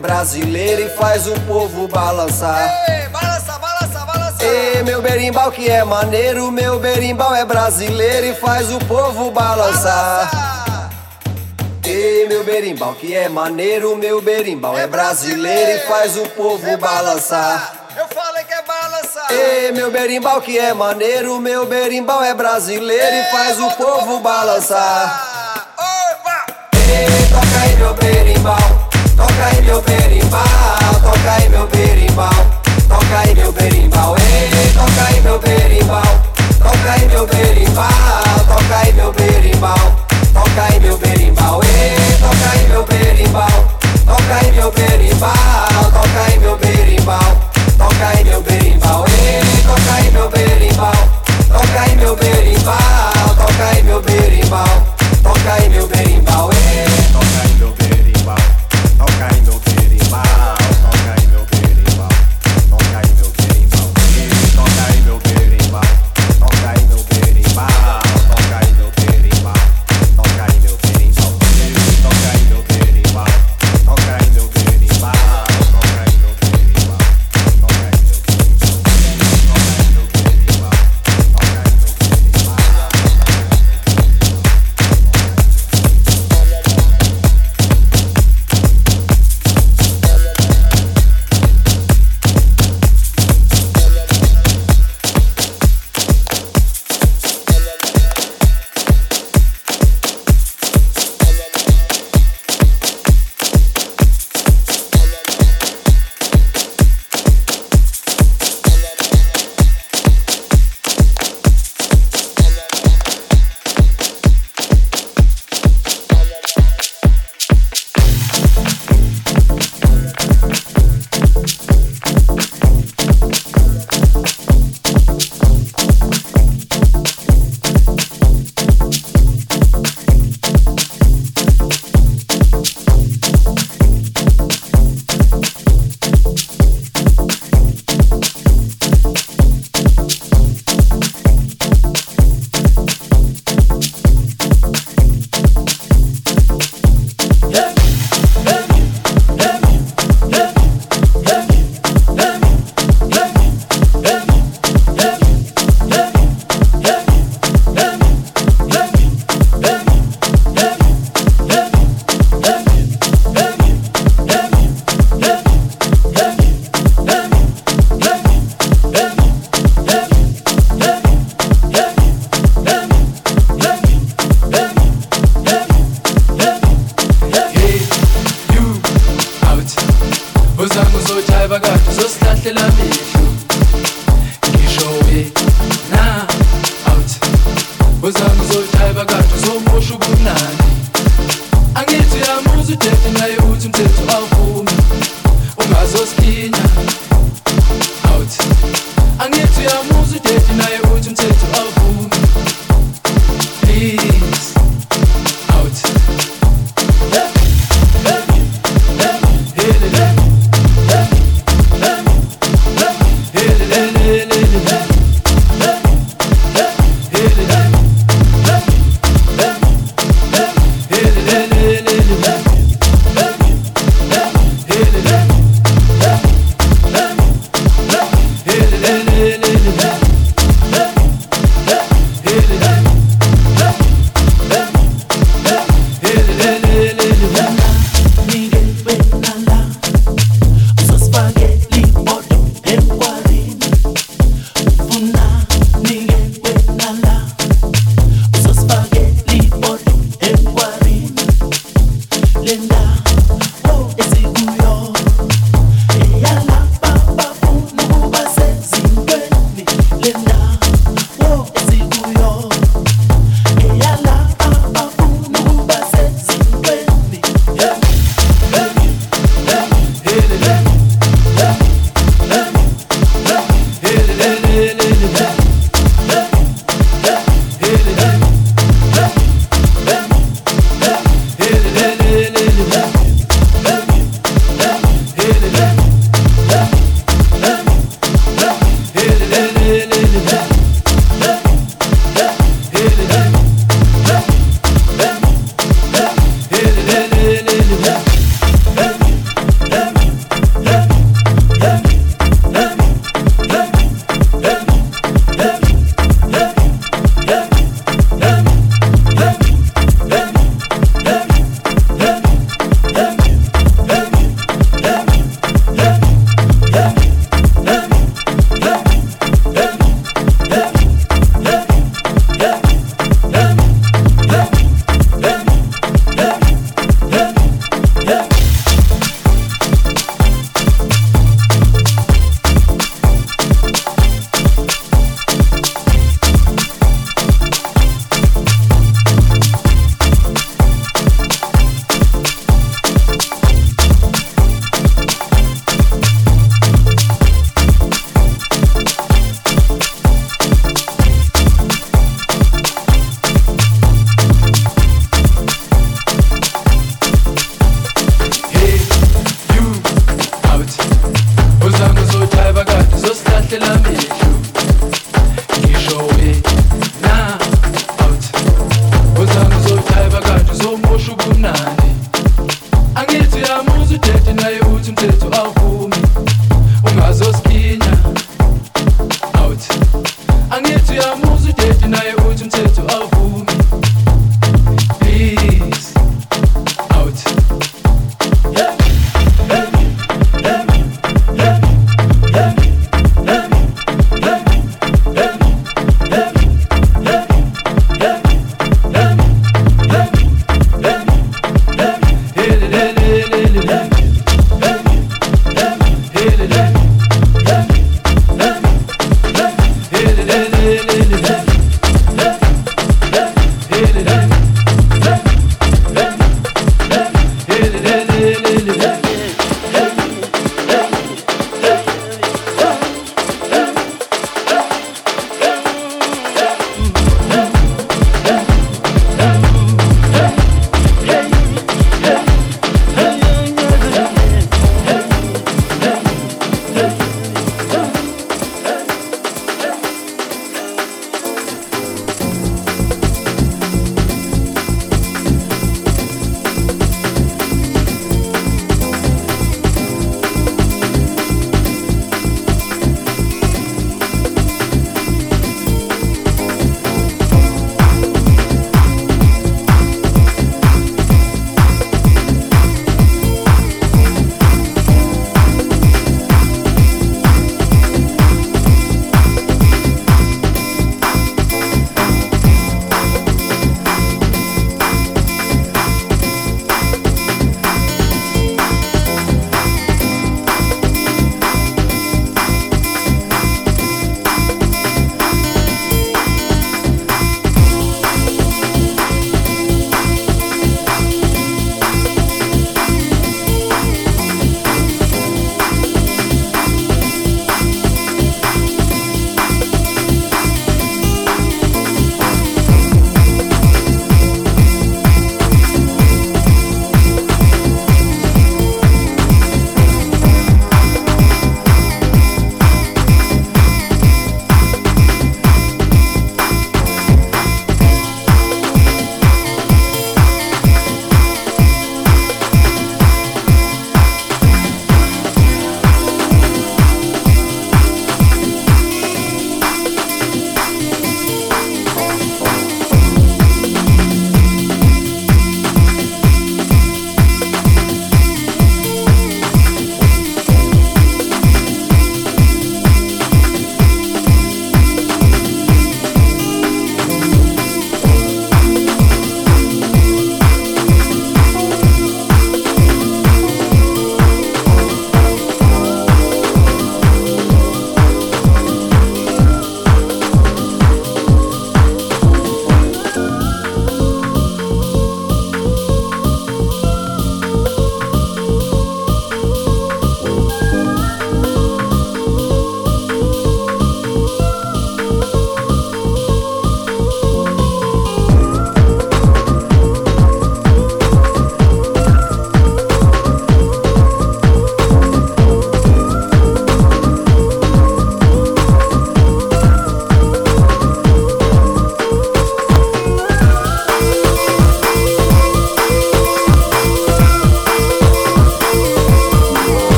brasileiro e faz o povo balançar. Ei, balança, balança, balança. Ei, meu berimbau que é maneiro, meu berimbau é brasileiro e faz o povo balançar. balança. Ei, meu berimbau que é maneiro, meu berimbau é brasileiro e faz o povo balançar. Eu falei que é balança. Ei, meu berimbau que é maneiro, meu berimbau é brasileiro e faz o povo balançar. Opa! Ei, toca aí meu berimbau. Toca aí meu berimbau, toca aí meu berimbau, toca aí meu berimbau, ei, toca aí meu berimbau, toca aí meu berimbau, toca aí meu berimbau, toca aí meu berimbau, ei, toca aí meu berimbau, toca aí meu berimbau, toca aí meu berimbau, toca aí meu berimbau, ei, toca aí meu berimbau, toca aí meu berimbau, toca aí meu berimbau, toca aí meu berimbau, ei, toca aí So sospite.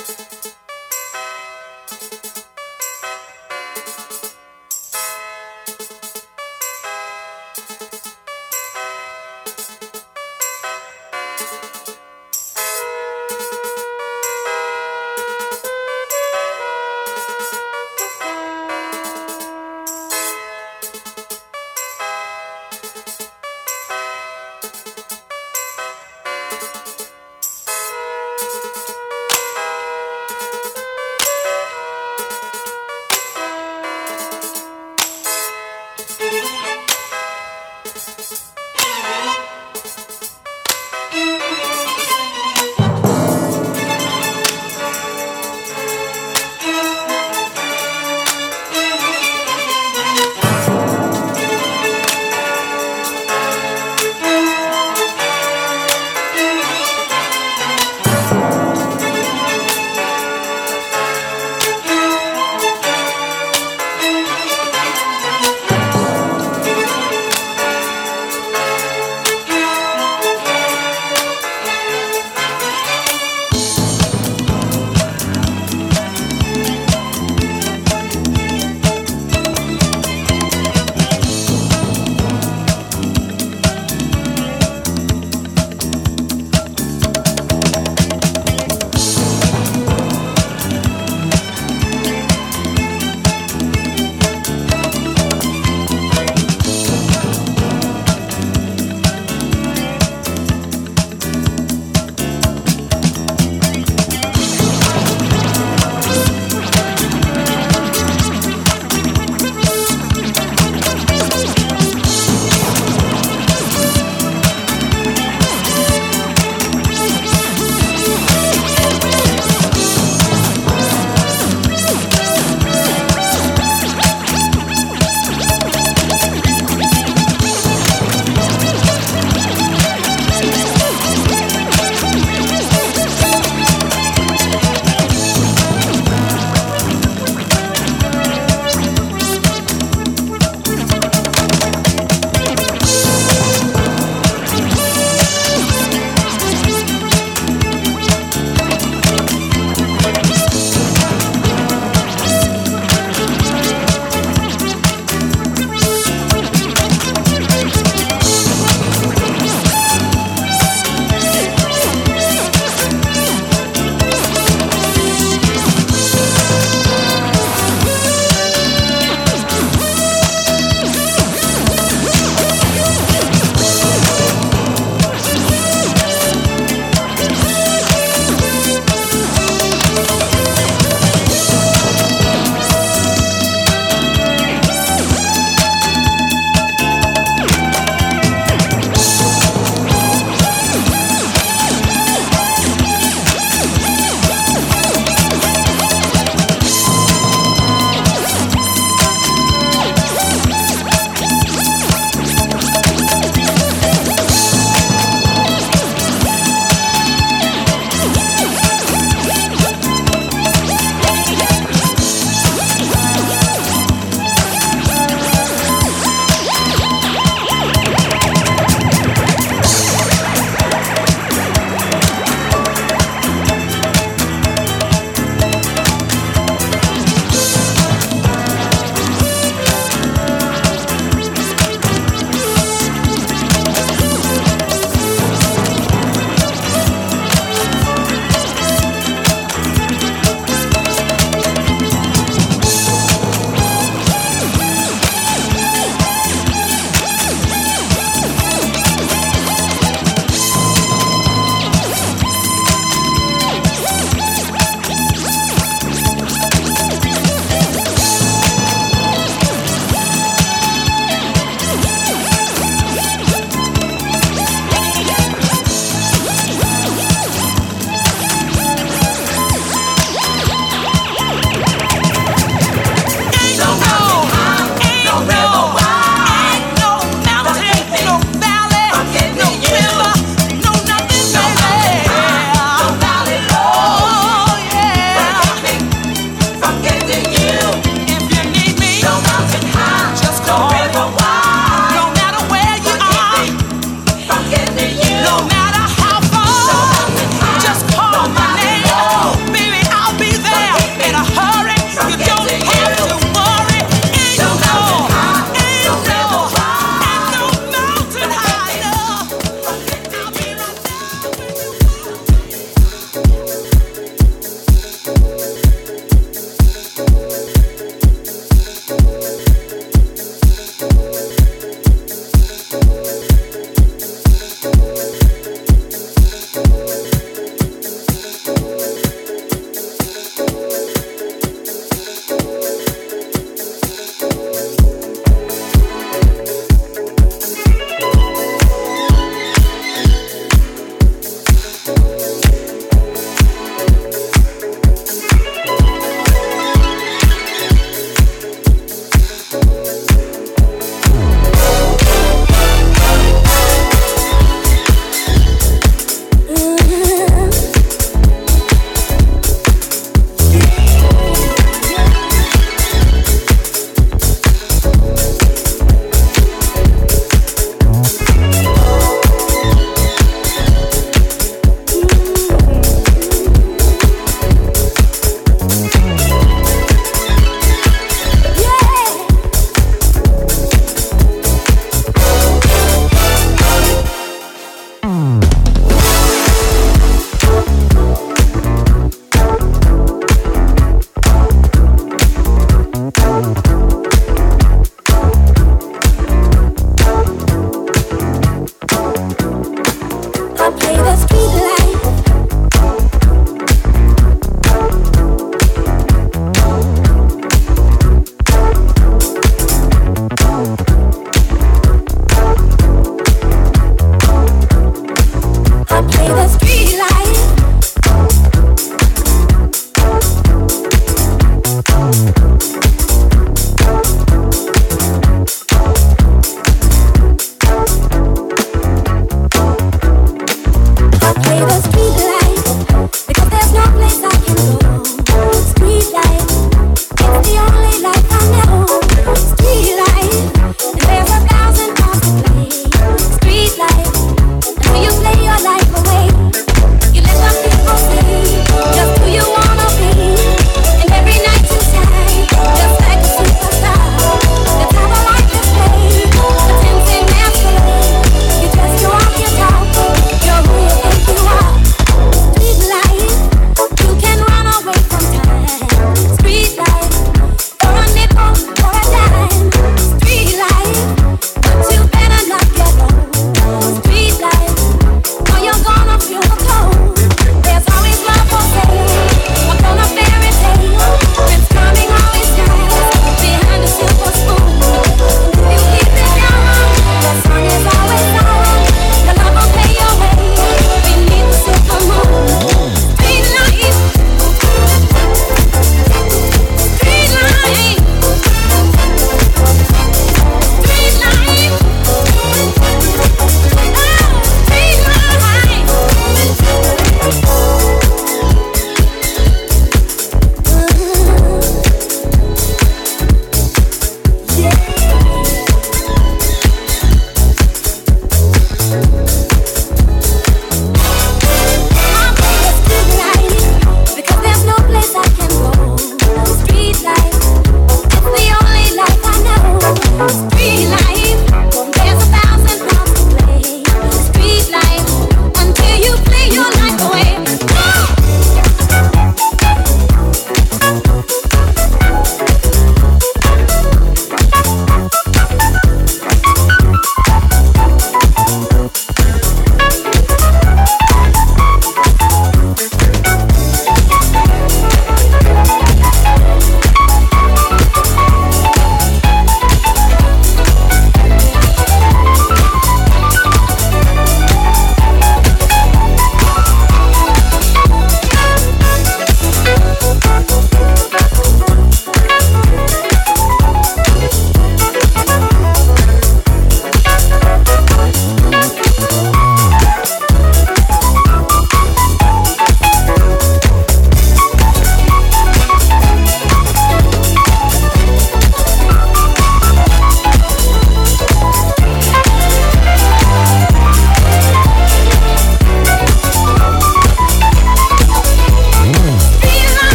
Bye.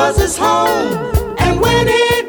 Was his home. And when he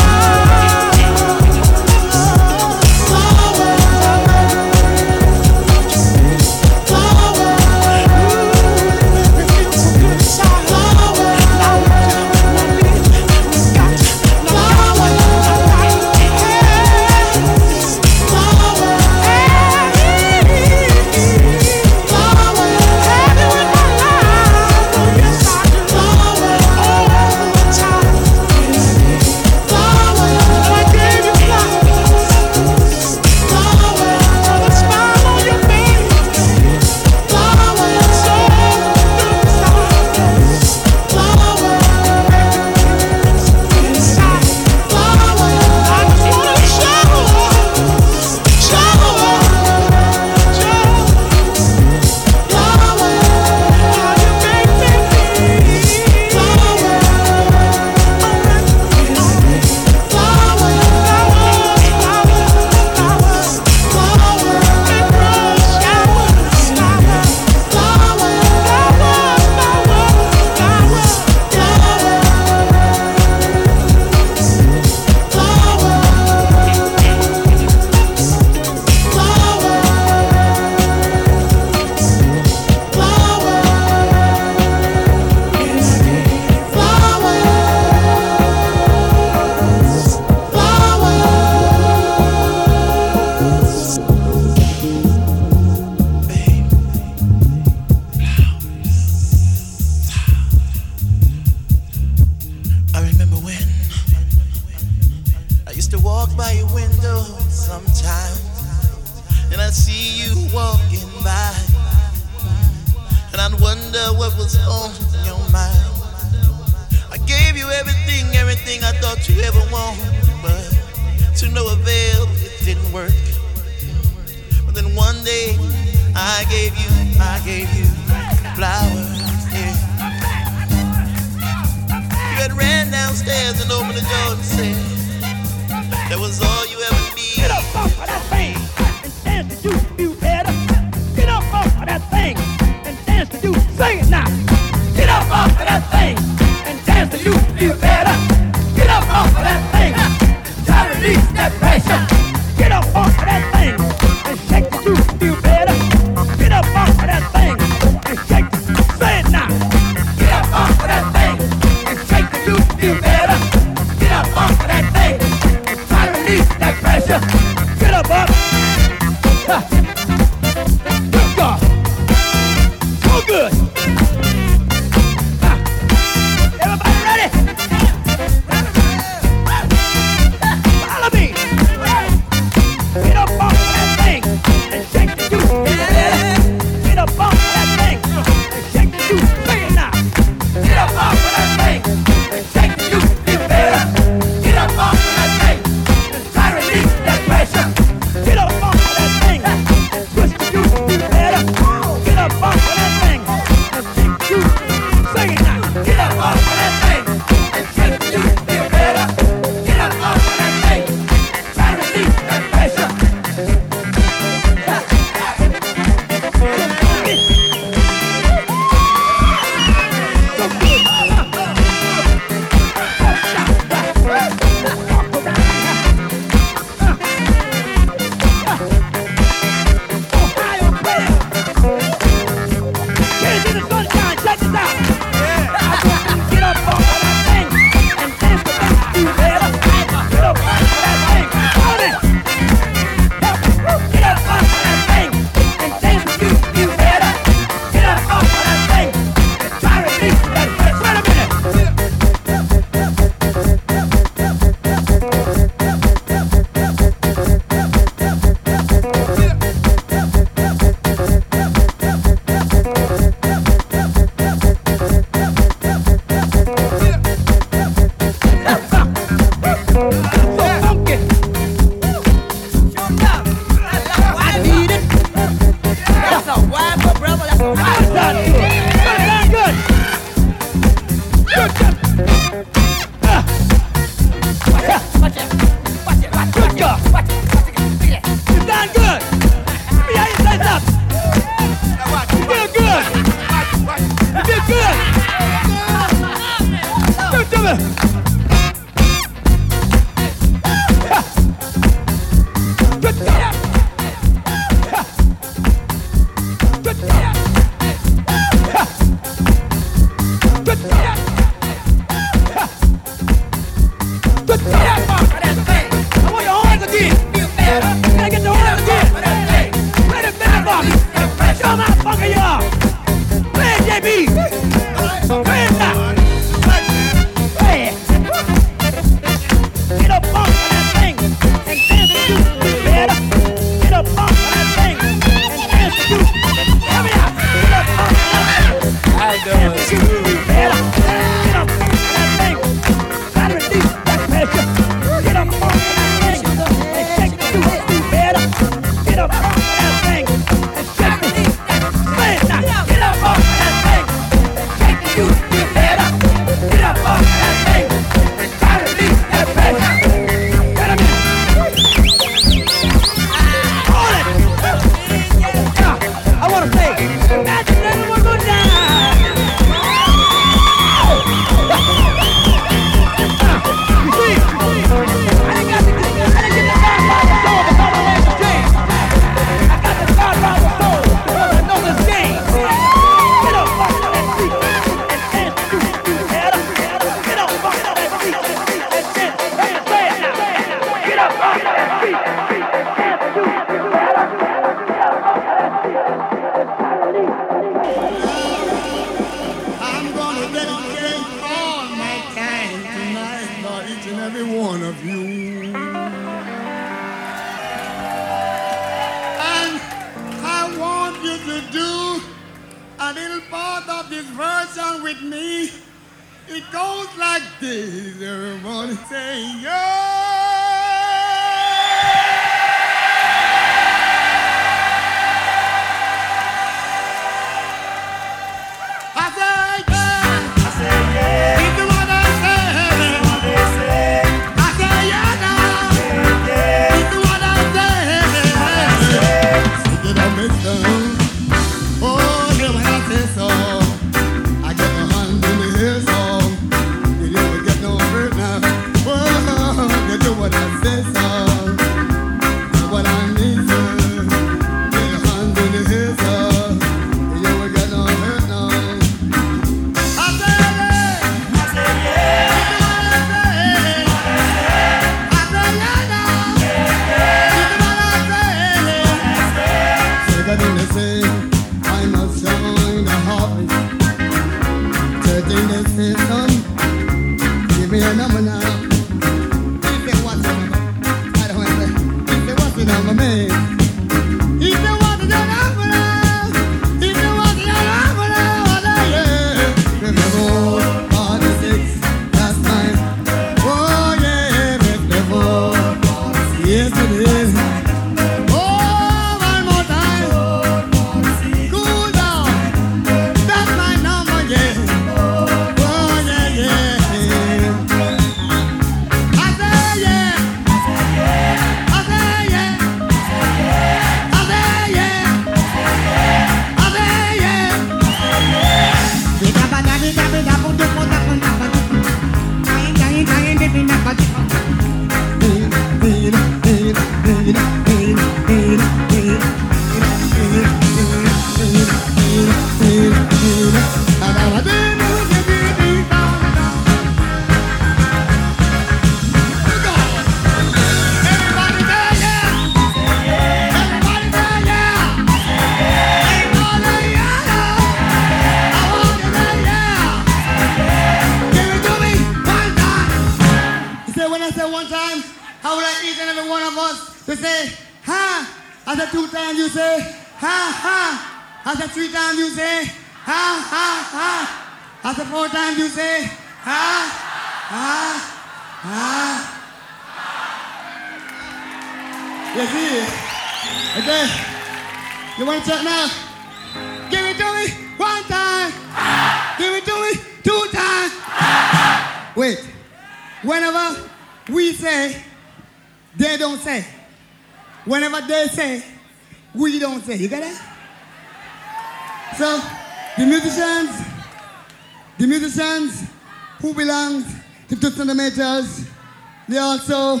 They also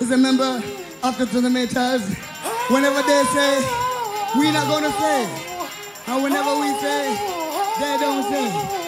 is a member of the Dynamiters. Whenever they say, we're not gonna say, and whenever we say, they don't say.